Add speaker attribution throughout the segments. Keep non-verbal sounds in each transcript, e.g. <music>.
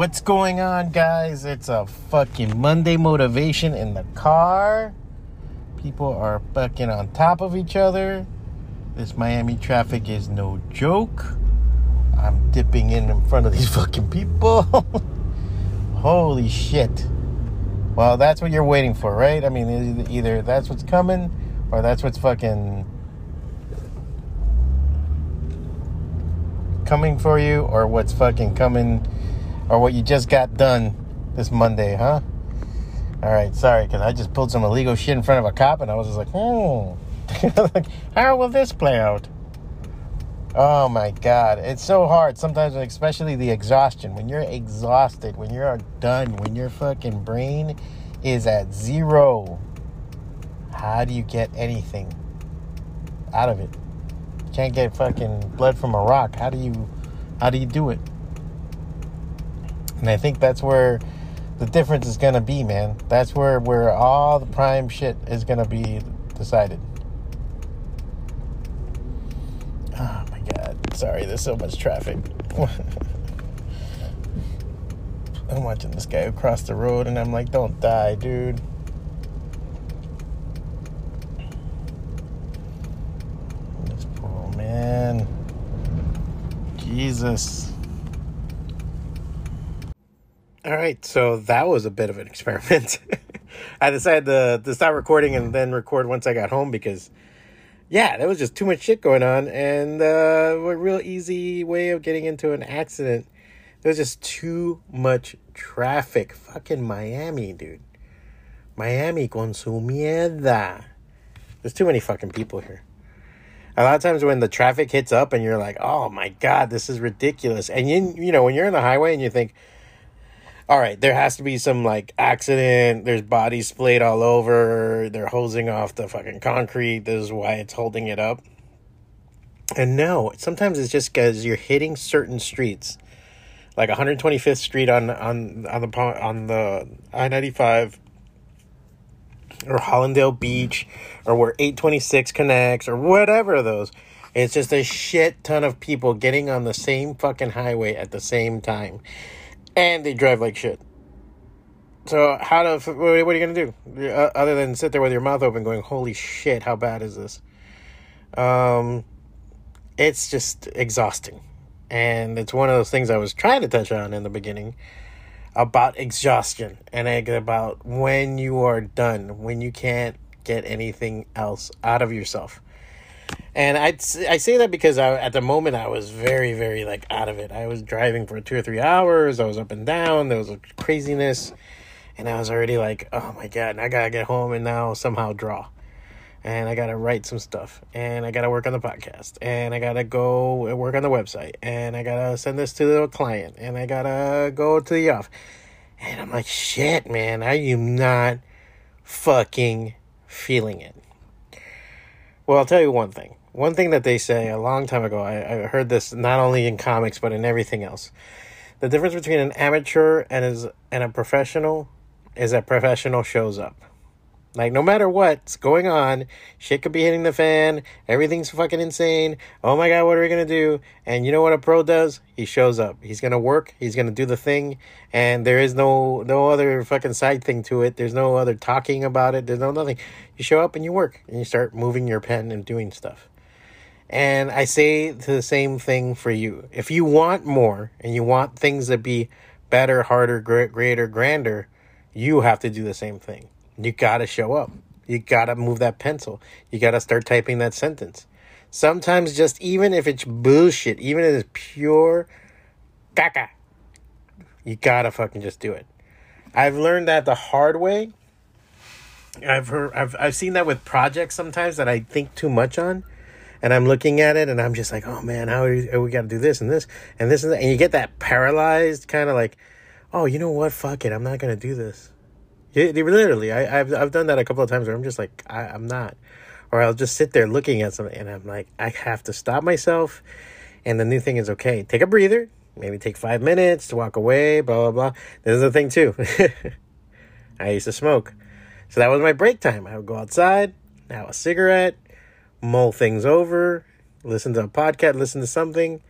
Speaker 1: What's going on, guys? It's a fucking Monday motivation in the car. People are fucking on top of each other. This Miami traffic is no joke. I'm dipping in in front of these <laughs> fucking people. <laughs> Holy shit. Well, that's what you're waiting for, right? I mean, either that's what's coming or that's what's fucking coming for you or what's fucking coming or what you just got done this Monday, huh? All right, sorry, because I just pulled some illegal shit in front of a cop and I was just like, hmm, <laughs> how will this play out? Oh my God, it's so hard sometimes, especially the exhaustion. When you're exhausted, when you're done, when your fucking brain is at zero, how do you get anything out of it? You can't get fucking blood from a rock. How do you, how do you do it? And I think that's where the difference is going to be, man. That's where, where all the prime shit is going to be decided. Oh my god. Sorry, there's so much traffic. <laughs> I'm watching this guy across the road and I'm like, don't die, dude. This poor man. Jesus. All right, so that was a bit of an experiment. <laughs> I decided to, to stop recording and then record once I got home because, yeah, there was just too much shit going on and uh, a real easy way of getting into an accident. There was just too much traffic. Fucking Miami, dude. Miami con su mierda. There's too many fucking people here. A lot of times when the traffic hits up and you're like, oh my God, this is ridiculous. And you, you know, when you're in the highway and you think, all right, there has to be some like accident. There's bodies splayed all over. They're hosing off the fucking concrete. This is why it's holding it up. And no, sometimes it's just because you're hitting certain streets, like 125th Street on on on the on the I ninety five, or Hallandale Beach, or where 826 connects, or whatever of those. It's just a shit ton of people getting on the same fucking highway at the same time and they drive like shit. So how to what are you gonna do uh, other than sit there with your mouth open, going, "Holy shit, how bad is this?" Um, it's just exhausting, and it's one of those things I was trying to touch on in the beginning about exhaustion and about when you are done, when you can't get anything else out of yourself. And I I say that because I, at the moment I was very very like out of it. I was driving for two or three hours. I was up and down. There was craziness, and I was already like, oh my god! I gotta get home and now somehow draw, and I gotta write some stuff, and I gotta work on the podcast, and I gotta go uh, work on the website, and I gotta send this to the client, and I gotta go to the off, and I'm like, shit, man, I am not fucking feeling it. Well, I'll tell you one thing. One thing that they say a long time ago, I, I heard this not only in comics but in everything else. The difference between an amateur and is and a professional is that professional shows up. Like no matter what's going on, shit could be hitting the fan, everything's fucking insane. Oh my god, what are we gonna do? And you know what a pro does? He shows up. He's gonna work, he's gonna do the thing, and there is no no other fucking side thing to it. There's no other talking about it, there's no nothing. You show up and you work and you start moving your pen and doing stuff. And I say the same thing for you. If you want more and you want things to be better, harder, greater, grander, you have to do the same thing you gotta show up. You gotta move that pencil. You gotta start typing that sentence. Sometimes, just even if it's bullshit, even if it's pure caca, you gotta fucking just do it. I've learned that the hard way. I've heard, I've, I've seen that with projects sometimes that I think too much on, and I'm looking at it and I'm just like, oh man, how are we, we got to do this and this and this and that, and you get that paralyzed kind of like, oh, you know what, fuck it, I'm not gonna do this. Literally, I, have I've done that a couple of times where I'm just like, I, I'm not, or I'll just sit there looking at something, and I'm like, I have to stop myself. And the new thing is, okay, take a breather, maybe take five minutes to walk away, blah blah blah. This is the thing too. <laughs> I used to smoke, so that was my break time. I would go outside, have a cigarette, mull things over, listen to a podcast, listen to something,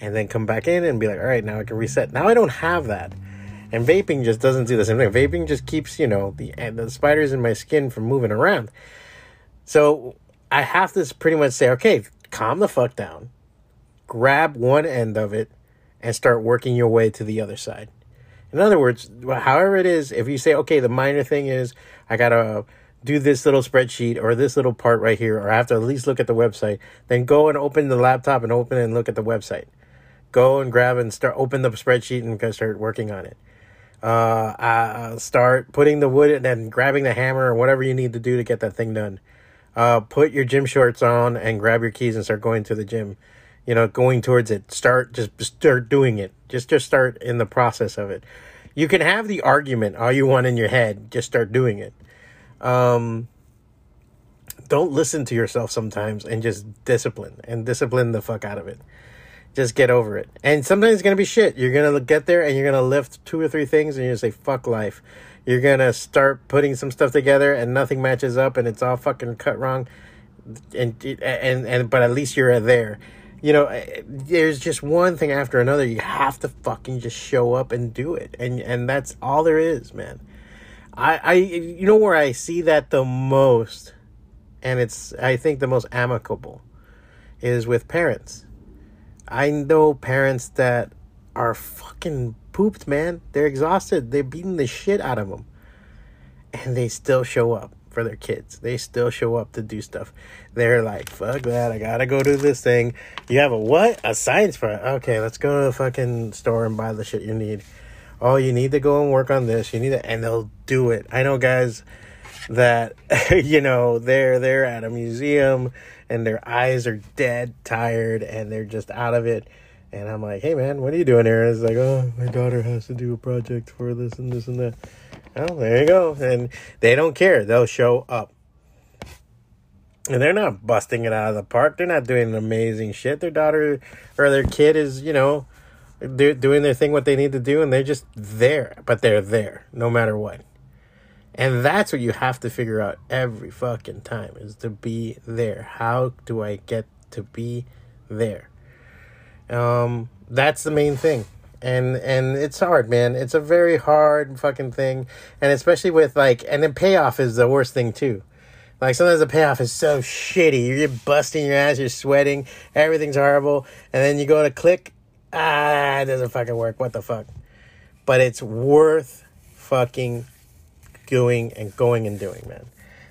Speaker 1: and then come back in and be like, all right, now I can reset. Now I don't have that. And vaping just doesn't do the same thing. Vaping just keeps, you know, the the spiders in my skin from moving around. So I have to pretty much say, okay, calm the fuck down. Grab one end of it and start working your way to the other side. In other words, however it is, if you say, okay, the minor thing is I gotta do this little spreadsheet or this little part right here, or I have to at least look at the website, then go and open the laptop and open and look at the website. Go and grab and start open the spreadsheet and start working on it. Uh, uh, start putting the wood and then grabbing the hammer or whatever you need to do to get that thing done. Uh, put your gym shorts on and grab your keys and start going to the gym. You know, going towards it. Start just start doing it. Just just start in the process of it. You can have the argument all you want in your head. Just start doing it. Um, don't listen to yourself sometimes and just discipline and discipline the fuck out of it. Just get over it. And sometimes it's gonna be shit. You're gonna get there and you're gonna lift two or three things and you're gonna say fuck life. You're gonna start putting some stuff together and nothing matches up and it's all fucking cut wrong. And and and but at least you're there. You know, eh, there's just one thing after another. You have to fucking just show up and do it, and and that's all there is, man. I, I you know where I see that the most, and it's I think the most amicable, is with parents. I know parents that are fucking pooped, man. They're exhausted. They're beating the shit out of them, and they still show up for their kids. They still show up to do stuff. They're like, fuck that. I gotta go do this thing. You have a what? A science fair? Okay, let's go to the fucking store and buy the shit you need oh, you need to go and work on this. You need to, and they'll do it. I know guys that, <laughs> you know, they're, they're at a museum and their eyes are dead tired and they're just out of it. And I'm like, hey man, what are you doing here? And it's like, oh, my daughter has to do a project for this and this and that. Oh, there you go. And they don't care. They'll show up. And they're not busting it out of the park. They're not doing amazing shit. Their daughter or their kid is, you know, they're doing their thing, what they need to do, and they're just there. But they're there no matter what. And that's what you have to figure out every fucking time is to be there. How do I get to be there? Um, that's the main thing. And and it's hard, man. It's a very hard fucking thing. And especially with like and the payoff is the worst thing too. Like sometimes the payoff is so shitty. You're busting your ass, you're sweating, everything's horrible, and then you go to click ah, it doesn't fucking work. What the fuck? But it's worth fucking doing and going and doing, man.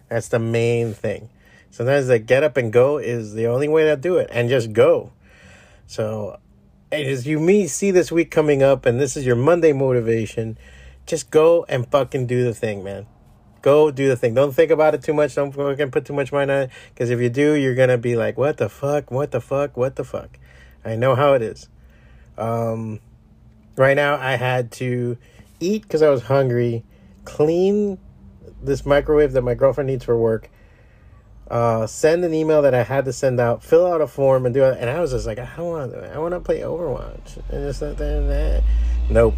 Speaker 1: That's the main thing. Sometimes the get up and go is the only way to do it, and just go. So, as you me see this week coming up, and this is your Monday motivation, just go and fucking do the thing, man. Go do the thing. Don't think about it too much. Don't fucking put too much mind on it. Because if you do, you're gonna be like, "What the fuck? What the fuck? What the fuck?" I know how it is. Um, right now, I had to eat because I was hungry, clean this microwave that my girlfriend needs for work, uh, send an email that I had to send out, fill out a form, and do it. And I was just like, I want, I want to play Overwatch, and just that, that, that. Nope.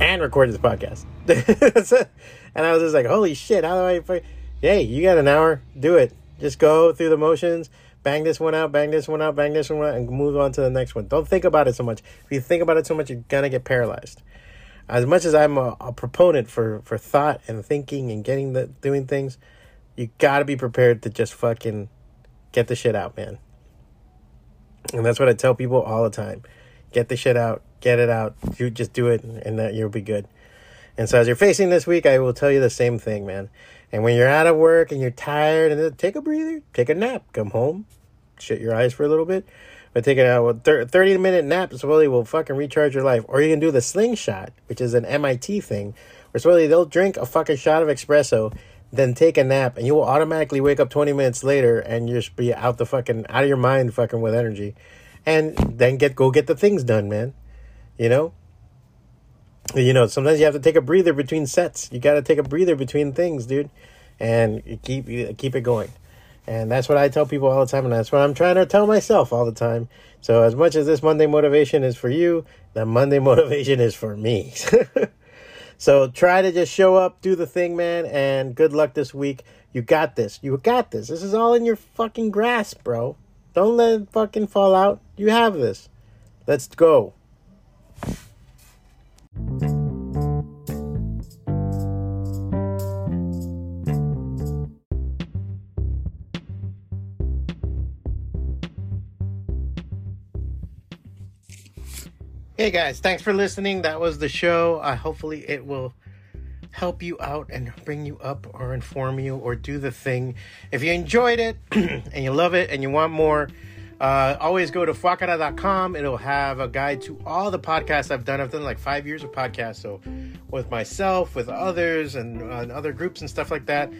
Speaker 1: And record this podcast. <laughs> and I was just like, holy shit, how do I? Play? Hey, you got an hour, do it. Just go through the motions bang this one out, bang this one out, bang this one out, and move on to the next one. Don't think about it so much. If you think about it so much, you're gonna get paralyzed. As much as I'm a, a proponent for for thought and thinking and getting the doing things, you gotta be prepared to just fucking get the shit out, man. And that's what I tell people all the time. Get the shit out, get it out. You just do it, and that you'll be good. And so, as you're facing this week, I will tell you the same thing, man. And when you're out of work and you're tired, and uh, take a breather, take a nap, come home, shut your eyes for a little bit. But taking a 30 minute nap supposedly will fucking recharge your life. Or you can do the slingshot, which is an MIT thing, where supposedly they'll drink a fucking shot of espresso, then take a nap, and you will automatically wake up 20 minutes later and you just be out the fucking, out of your mind fucking with energy. And then get, go get the things done, man. You know? You know, sometimes you have to take a breather between sets. You got to take a breather between things, dude, and keep keep it going. And that's what I tell people all the time, and that's what I'm trying to tell myself all the time. So as much as this Monday motivation is for you, the Monday <laughs> motivation is for me. <laughs> so try to just show up, do the thing, man, and good luck this week. You got this. You got this. This is all in your fucking grasp, bro. Don't let it fucking fall out. You have this. Let's go. Hey guys, thanks for listening. That was the show. Uh, hopefully, it will help you out and bring you up or inform you or do the thing. If you enjoyed it <clears throat> and you love it and you want more, uh, always go to fwacata.com. It'll have a guide to all the podcasts I've done. I've done like five years of podcasts, so with myself, with others, and, uh, and other groups and stuff like that.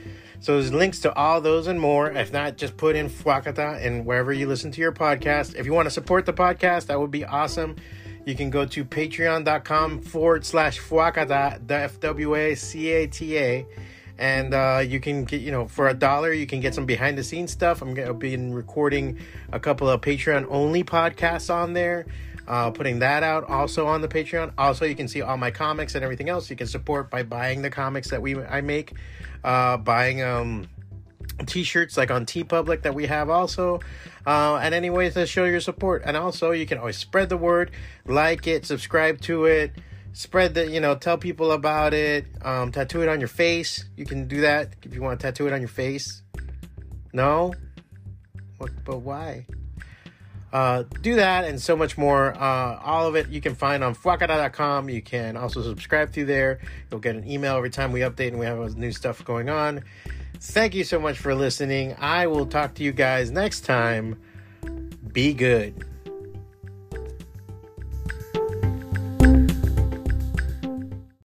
Speaker 1: So there's links to all those and more. If not, just put in Fwacata and wherever you listen to your podcast. If you want to support the podcast, that would be awesome you can go to patreon.com forward slash fwacata, the F W A C A T A. And uh, you can get, you know, for a dollar, you can get some behind the scenes stuff. I'm going to be recording a couple of Patreon only podcasts on there, uh, putting that out also on the Patreon. Also, you can see all my comics and everything else. You can support by buying the comics that we I make, uh, buying um, t-shirts like on TeePublic that we have also uh, and any ways to show your support and also you can always spread the word like it subscribe to it spread the you know tell people about it um, tattoo it on your face you can do that if you want to tattoo it on your face no what but why uh, do that and so much more. Uh, all of it you can find on fwacata.com. You can also subscribe through there. You'll get an email every time we update and we have new stuff going on. Thank you so much for listening. I will talk to you guys next time. Be good.